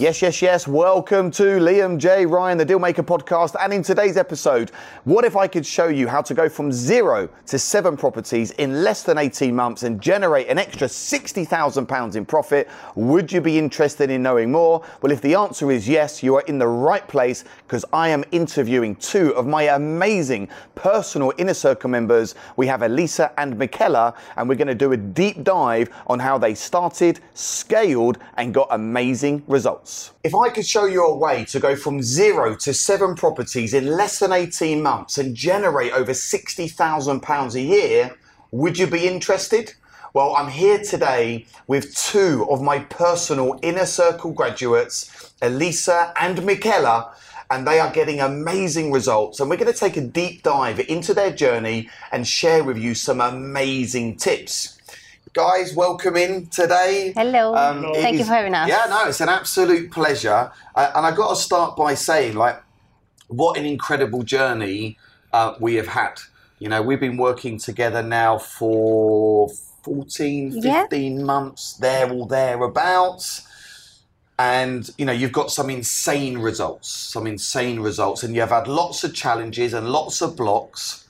Yes, yes, yes. Welcome to Liam J. Ryan, the Dealmaker podcast. And in today's episode, what if I could show you how to go from zero to seven properties in less than 18 months and generate an extra £60,000 in profit? Would you be interested in knowing more? Well, if the answer is yes, you are in the right place because I am interviewing two of my amazing personal inner circle members. We have Elisa and Michaela, and we're going to do a deep dive on how they started, scaled, and got amazing results. If I could show you a way to go from zero to seven properties in less than 18 months and generate over £60,000 a year, would you be interested? Well, I'm here today with two of my personal inner circle graduates, Elisa and Michaela, and they are getting amazing results. And we're going to take a deep dive into their journey and share with you some amazing tips guys, welcome in today. Hello. Um, Thank is, you for having us. Yeah, no, it's an absolute pleasure. Uh, and I got to start by saying, like, what an incredible journey uh, we have had. You know, we've been working together now for 14, 15 yeah. months, there or thereabouts. And, you know, you've got some insane results, some insane results. And you've had lots of challenges and lots of blocks.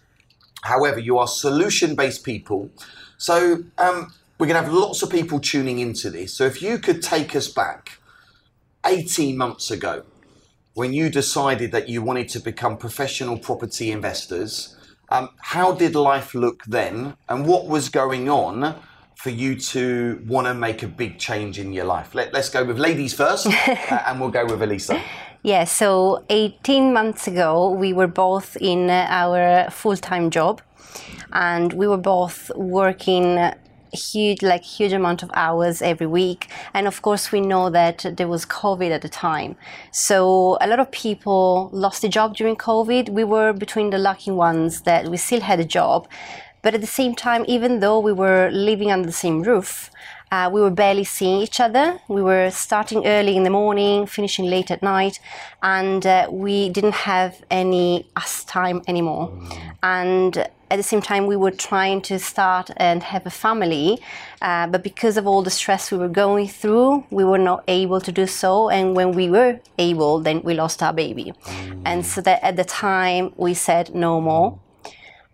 However, you are solution based people. So, um, we're going to have lots of people tuning into this. So if you could take us back 18 months ago when you decided that you wanted to become professional property investors, um, how did life look then? And what was going on for you to want to make a big change in your life? Let, us go with ladies first, uh, and we'll go with Elisa. Yeah, so 18 months ago, we were both in our full time job and we were both working huge like huge amount of hours every week. And of course we know that there was covid at the time. So a lot of people lost a job during covid. We were between the lucky ones that we still had a job. But at the same time even though we were living under the same roof uh, we were barely seeing each other. We were starting early in the morning, finishing late at night, and uh, we didn't have any us time anymore. And at the same time, we were trying to start and have a family, uh, but because of all the stress we were going through, we were not able to do so. And when we were able, then we lost our baby. And so that at the time, we said no more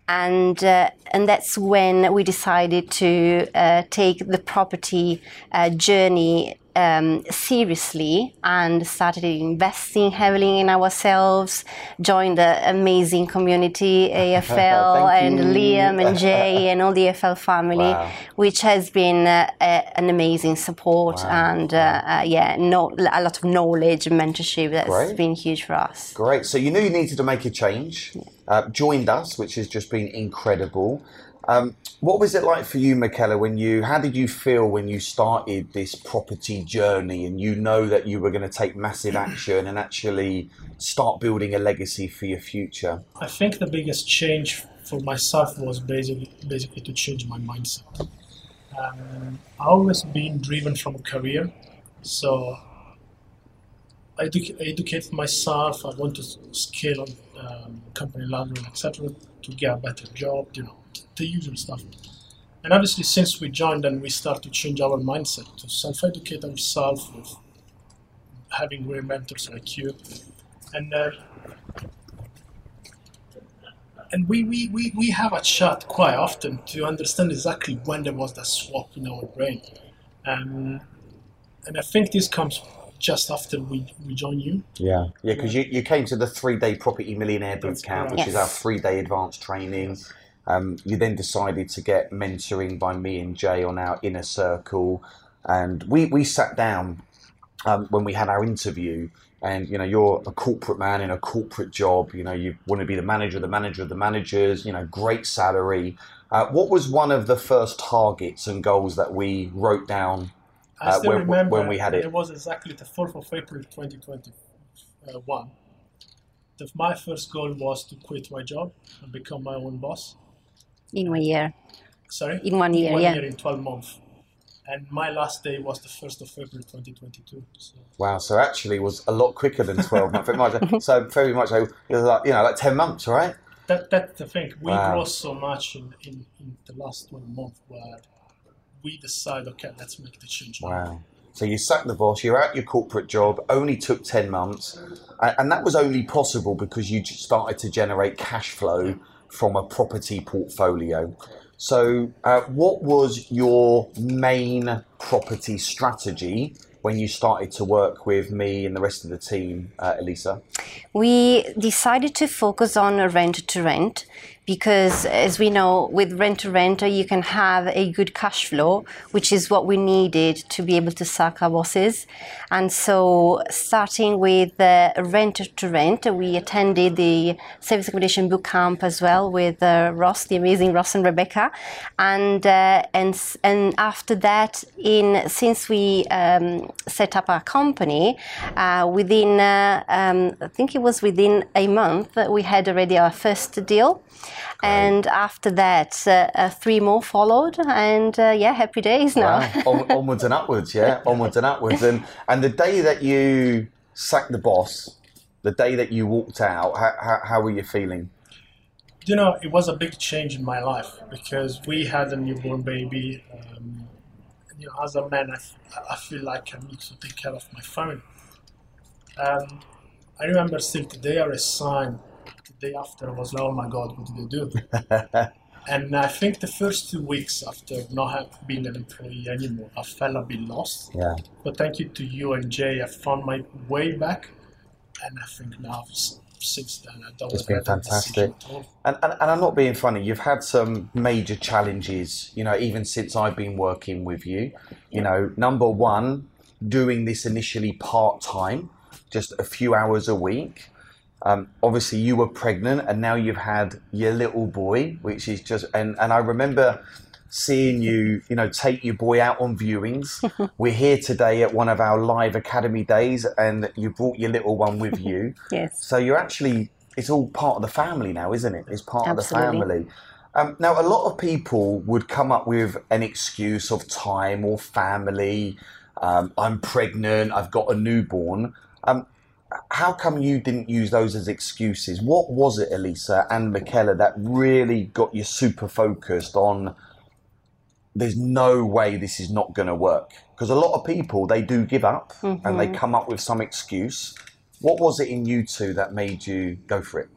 and uh, and that's when we decided to uh, take the property uh, journey um, seriously and started investing heavily in ourselves. Joined the amazing community AFL and Liam and Jay and all the AFL family, wow. which has been uh, a, an amazing support wow. and uh, uh, yeah, no, a lot of knowledge and mentorship that's Great. been huge for us. Great. So you knew you needed to make a change. Yeah uh, joined us, which has just been incredible. Um, what was it like for you, Michaela, when you, how did you feel when you started this property journey and you know that you were going to take massive action and actually start building a legacy for your future? I think the biggest change for myself was basically, basically to change my mindset. Um, I always been driven from a career, so I edu- educated myself. I want to scale on um, company ladder, etc., to get a better job. You know, the usual stuff. And obviously, since we joined, and we start to change our mindset to self-educate ourselves with having great mentors like you, and uh, and we, we, we, we have a chat quite often to understand exactly when there was that swap in our brain. Um, and I think this comes just after we, we joined you. Yeah, yeah, because you, you came to the three day property millionaire boot camp, which yes. is our three day advanced training. Yes. Um, you then decided to get mentoring by me and Jay on our inner circle, and we we sat down um, when we had our interview. And you know, you're a corporate man in a corporate job. You know, you want to be the manager, the manager of the managers. You know, great salary. Uh, what was one of the first targets and goals that we wrote down I uh, still when, remember when we had it. It was exactly the 4th of April 2021. the, my first goal was to quit my job and become my own boss. In one year. Sorry? In one year, one yeah. year in 12 months. And my last day was the 1st of February 2022. So. Wow, so actually was a lot quicker than 12 months. Very much- so very much, like, it was like, you know, like 10 months, right? That, that's the thing. We Wow. grow so much in, in, in the last 12 months where we decide, okay, let's make the change. Wow. So you sacked the boss, you're out your corporate job, only took 10 months, and that was only possible because you started to generate cash flow from a property portfolio. So, uh, what was your main property strategy when you started to work with me and the rest of the team, uh, Elisa? We decided to focus on rent to rent because, as we know, with rent to rent, you can have a good cash flow, which is what we needed to be able to sack our bosses. And so, starting with uh, rent to rent, we attended the service accommodation boot camp as well with uh, Ross, the amazing Ross and Rebecca, and uh, and and after that, in since we um, set up our company, uh, within uh, um, I think it was within a month we had already our first deal. And after that, uh, uh, three more followed, and uh, yeah, happy days now. Wow. On, onwards and upwards, yeah, onwards and upwards. And and the day that you sacked the boss, the day that you walked out, how, how, how were you feeling? You know, it was a big change in my life because we had a newborn baby. Um, you know, as a man, I, f- I feel like I need to take care of my family. Um, I remember still today I resigned. The day after, I was like, oh my God, what did I do? and I think the first two weeks after not have been an employee anymore, I felt a bit lost. Yeah. But thank you to you and Jay, I found my way back. And I think now, since then, I don't It's been fantastic. And, and, and I'm not being funny. You've had some major challenges, you know, even since I've been working with you. You know, number one, doing this initially part time, just a few hours a week. Um, obviously, you were pregnant, and now you've had your little boy, which is just. And, and I remember seeing you, you know, take your boy out on viewings. We're here today at one of our live academy days, and you brought your little one with you. Yes. So you're actually, it's all part of the family now, isn't it? It's part Absolutely. of the family. Um, now, a lot of people would come up with an excuse of time or family. Um, I'm pregnant, I've got a newborn. Um, how come you didn't use those as excuses? What was it, Elisa and Michaela, that really got you super focused on there's no way this is not going to work? Because a lot of people, they do give up and they mm-hmm. come up with some excuse. What was it in you two that made you go for it?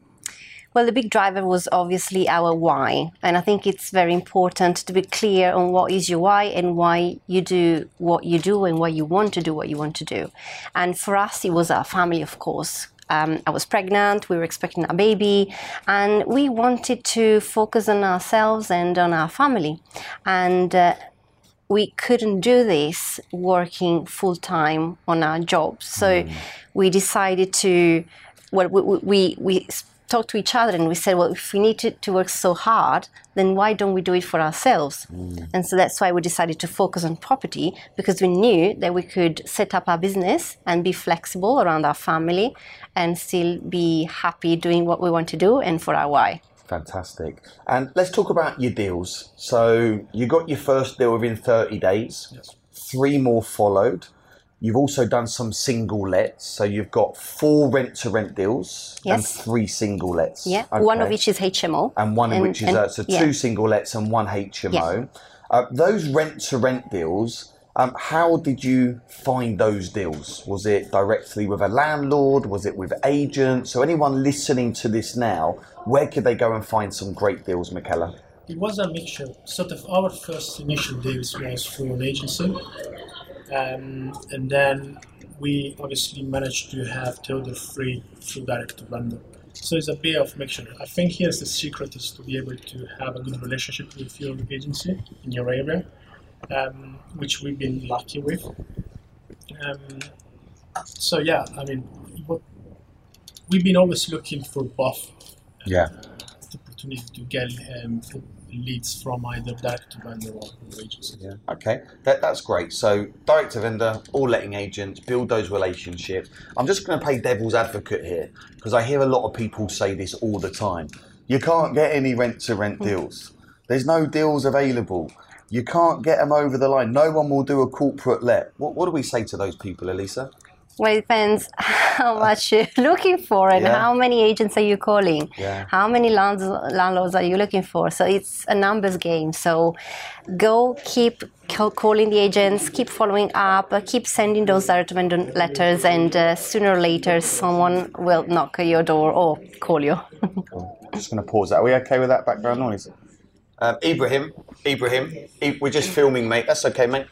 Well, the big driver was obviously our why. And I think it's very important to be clear on what is your why and why you do what you do and why you want to do what you want to do. And for us, it was our family, of course. Um, I was pregnant, we were expecting a baby, and we wanted to focus on ourselves and on our family. And uh, we couldn't do this working full time on our jobs. So we decided to, well, we, we, we, talked to each other and we said, well, if we need to, to work so hard, then why don't we do it for ourselves? Mm. And so that's why we decided to focus on property because we knew that we could set up our business and be flexible around our family and still be happy doing what we want to do and for our why. Fantastic. And let's talk about your deals. So you got your first deal within 30 days. Yes. Three more followed. You've also done some single lets. So you've got four rent to rent deals and three single lets. Yeah, one of which is HMO. and one And- which is and- uh, so yeah. two single lets and one HMO. Uh, those rent to rent deals. Um, how did you find those deals? Was it directly with a landlord? Was it with agents? So anyone listening to this now, where could they go and find some great deals, Michaela? It was a mixture. Sort of our first initial deals was through an agency, um, and then we obviously managed to have the other three through direct to vendor. So it's a bit of mixture. I think here's the secret is to be able to have a good relationship with your agency in your area, um, which we've been lucky with. Um, so yeah, I mean, what, we've been always looking for both Yeah. the opportunity to get um, leads from either direct to vendor or agency. Yeah. Okay, that, that's great. So direct to vendor, all letting agents, build those relationships. I'm just going to play devil's advocate here because I hear a lot of people say this all the time. You can't get any rent to rent deals. There's no deals available. You can't get them over the line. No one will do a corporate let. What, what do we say to those people, Elisa? Well, it depends how much you're looking for and Yeah. how many agents are you calling. Yeah. How many lands, landlords are you looking for? So it's a numbers game. So go keep ca- calling the agents, keep following up, uh, keep sending those direct vendor letters, and uh, sooner or later someone will knock at your door or call you. Just going to pause that. Are we okay with that background noise? Um, Ibrahim, Ibrahim, I- we're just filming, mate. That's okay, mate.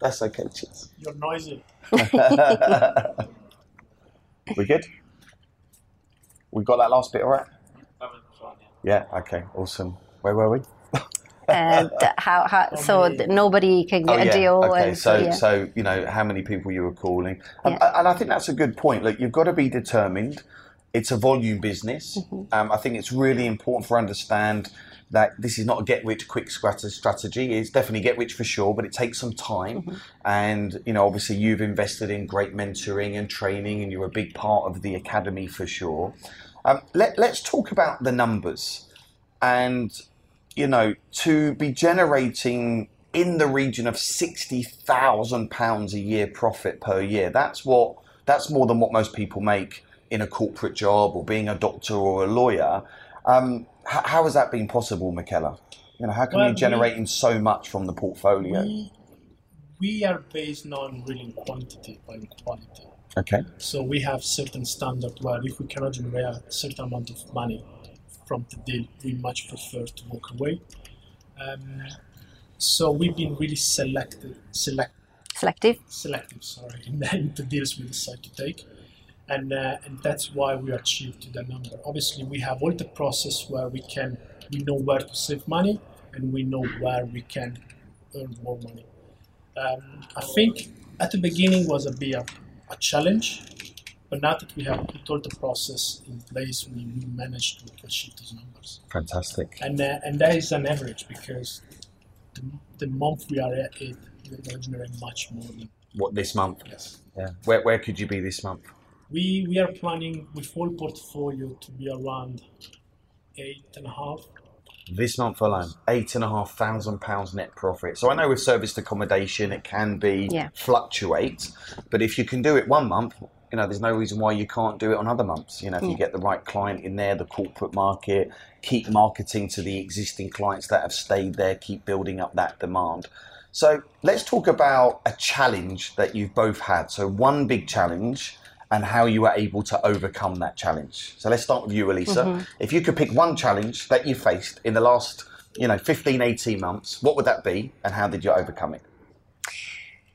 That's okay. Cheers. You're noisy. We good? We got that last bit all right? Yeah. Okay. Awesome. Where were we? and how, how so nobody can get a deal. Oh, Okay, and so yeah. so you know how many people you were calling, um, Yeah. and I think that's a good point. Look, you've got to be determined. It's a volume business. Mm-hmm. Um, I think it's really important for understand that this is not a get rich quick strategy. It's definitely get rich for sure, but it takes some time. Mm-hmm. And you know, obviously, you've invested in great mentoring and training, and you're a big part of the academy for sure. Um, let, let's talk about the numbers and you know, to be generating in the region of sixty thousand pounds a year profit per year. That's what that's more than what most people make in a corporate job or being a doctor or a lawyer. Um, h- how has that been possible, Michaela? You know, how come Well, you're we- generating so much from the portfolio? We, we are based on really quantity and quality. Okay. So we have certain standard where if we cannot generate a certain amount of money from the deal, we much prefer to walk away. Um, so we've been really selected, select, selective. selective, sorry, in the, in the deals we decide to take, and uh, and that's why we achieved the number. Obviously, we have all the process where we can, we know where to save money, and we know where we can earn more money. Um, I think at the beginning was a bit of a challenge, but now that we have put all the process in place, we, we managed to achieve those numbers. Fantastic. And uh, and that is an average because the, the month we are at it, we're going to generate much more than What this month? yes. Yeah. Where where could you be this month? We we are planning with full portfolio to be around eight and a half. This month alone, eight and a half thousand pounds net profit. So I know with serviced accommodation it can be Yeah. fluctuate, but if you can do it one month, you know, there's no reason why you can't do it on other months. You know, if you mm. get the right client in there, the corporate market, keep marketing to the existing clients that have stayed there, keep building up that demand. So let's talk about a challenge that you've both had. So one big challenge and how you were able to overcome that challenge. So let's start with you, Elisa. Mm-hmm. If you could pick one challenge that you faced in the last, you know, 15, 18 months, what would that be and how did you overcome it?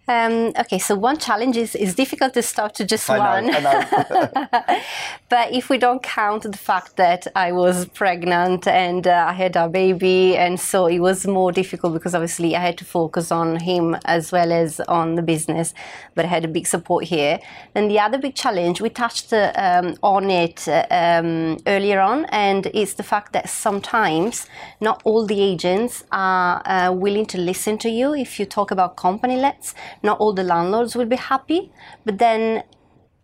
Um, okay, so one challenge is, is difficult to start to just I one. know, know. but if we don't count the fact that I was pregnant and uh, I had a baby, and so it was more difficult because obviously I had to focus on him as well as on the business, but I had a big support here. And the other big challenge, we touched uh, um, on it uh, um, earlier on, and it's the fact that sometimes not all the agents are uh, willing to listen to you if you talk about company lets. Not all the landlords will be happy, but then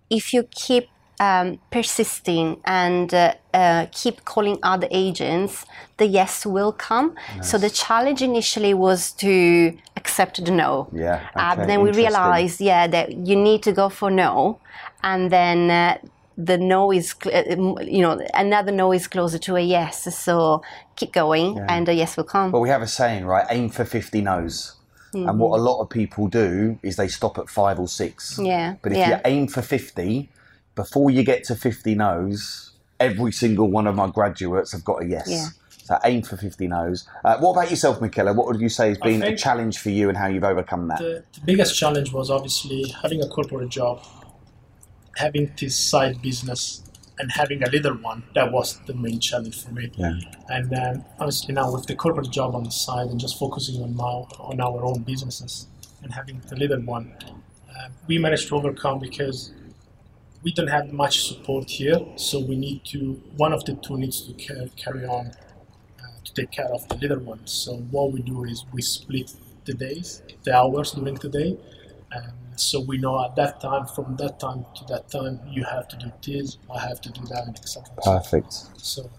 if you keep um, persisting and uh, uh, keep calling other agents, the yes will come. So the challenge initially was to accept the no. Yeah, Uh, but okay, then we realized, yeah, that you need to go for no, and then. Uh, the no is, uh, you know, another no is closer to a yes. So keep going, and a yes will come. Well, we have a saying, right? Aim for 50 no's. And Mm-hmm. what a lot of people do is they stop at five or six. Yeah, But if yeah. you aim for 50, before you get to 50 no's, every single one of my graduates have got a yes. Yeah. So aim for 50 no's. Uh, what about yourself, Michaela? What would you say has been a challenge for you and how you've overcome that? The, the biggest challenge was obviously having a corporate job, having this side business, and having a little one. That was the main challenge for me. Yeah. And um, honestly, now with the corporate job on the side and just focusing on our, on our own businesses and having the little one, uh, we managed to overcome because we don't have much support here. So we need to, one of the two needs to ca- carry on uh, to take care of the little one. So what we do is we split the days, the hours during the day. Um, so we know at that time, from that time to that time, you have to do this, I have to do that, and etc. Perfect. So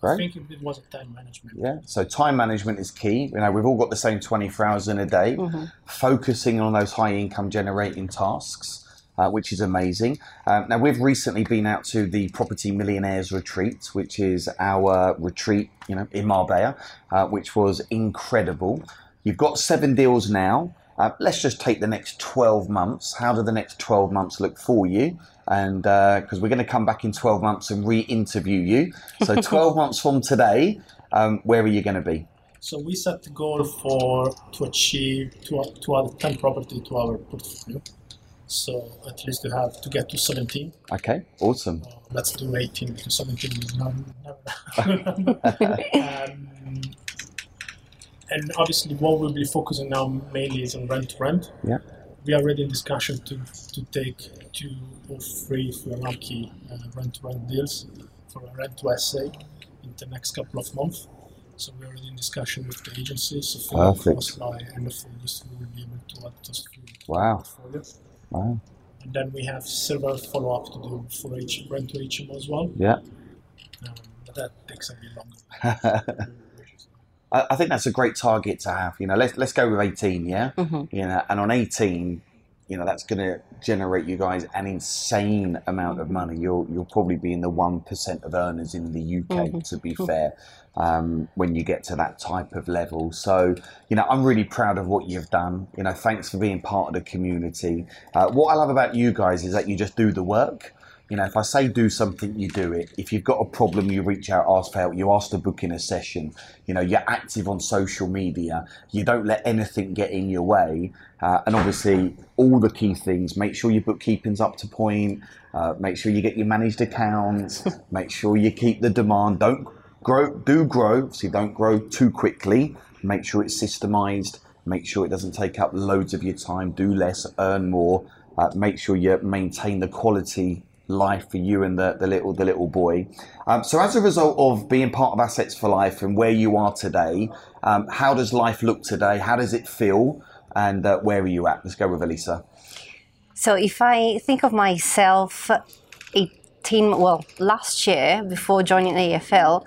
Great. I think it, it was a time management. Yeah. So time management is key. You know, we've all got the same 24 hours in a day, focusing on those high income generating tasks. Uh, which is amazing. Um, now we've recently been out to the Property Millionaires Retreat, which is our retreat, you know, in Marbella, uh, which was incredible. You've got seven deals now. Uh, let's just take the next 12 months. How do the next 12 months look for you? And because we're going to come back in 12 months and re-interview you. So 12 months from today, um, where are you going to be? So we set the goal for to achieve to, to add 10 property to our portfolio. So at least to have to get to 17. Okay, awesome. Uh, let's do 18 to 17 is not. never- um, and obviously, what we'll be focusing now mainly is on rent to rent. Yeah. We are already in discussion to, to take two or three, if we're lucky, uh, rent to rent deals for a rent to SA in the next couple of months. So we're already in discussion with the agencies. So fingers Perfect. crossed by end of August, we will be able to add those few Wow. portfolio. Wow. And then we have several follow up to do for each rent to HMO as well. Yeah. Um, but that takes a bit longer. I, I think that's a great target to have. You know, let's let's go with 18, yeah. You know, and on 18, you know, that's going to generate you guys an insane amount of money. You'll you'll probably be in the one percent of earners in the UK. To be fair, um, when you get to that type of level, so you know, I'm really proud of what you've done. You know, thanks for being part of the community. Uh, what I love about you guys is that you just do the work. You know, if I say do something, you do it. If you've got a problem, you reach out, ask for help. You ask to book in a session. You know, you're active on social media. You don't let anything get in your way. Uh, and obviously, all the key things. Make sure your bookkeeping's up to point. Uh, make sure you get your managed accounts. make sure you keep the demand. Don't grow. Do grow. So don't grow too quickly. Make sure it's systemized. Make sure it doesn't take up loads of your time. Do less, earn more. Uh, make sure you maintain the quality life for you and the, the little the little boy. Um, so as a result of being part of Assets for Life and where you are today, um, how does life look today? How does it feel? And uh, where are you at? Let's go with Elisa. So if I think of myself 18, well, last year before joining the AFL,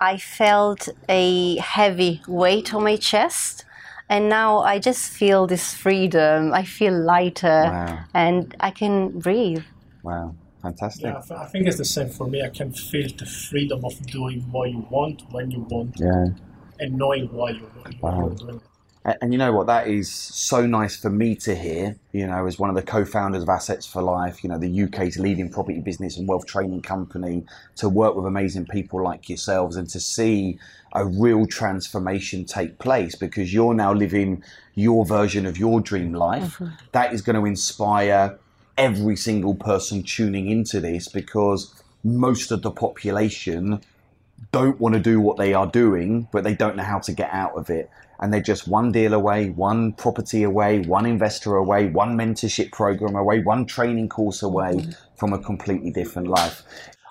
I felt a heavy weight on my chest. And now I just feel this freedom. I feel lighter Wow. and I can breathe. Wow, fantastic. Yeah, I th- I think it's the same for me. I can feel the freedom of doing what you want when you want Yeah. and knowing why you why Wow. you're doing it. And, and you know what? That is so nice for me to hear. You know, as one of the co-founders of Assets for Life, you know, the UK's leading property business and wealth training company, to work with amazing people like yourselves and to see a real transformation take place because you're now living your version of your dream life. Mm-hmm. That is going to inspire every single person tuning into this because most of the population don't want to do what they are doing, but they don't know how to get out of it. And they're just one deal away, one property away, one investor away, one mentorship program away, one training course away mm-hmm. from a completely different life.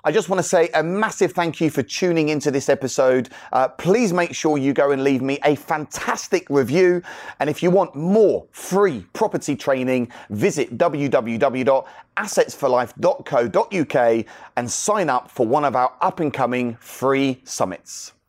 I just want to say a massive thank you for tuning into this episode. Uh, please make sure you go and leave me a fantastic review. And if you want more free property training, visit www.assetsforlife.co.uk and sign up for one of our up and coming free summits.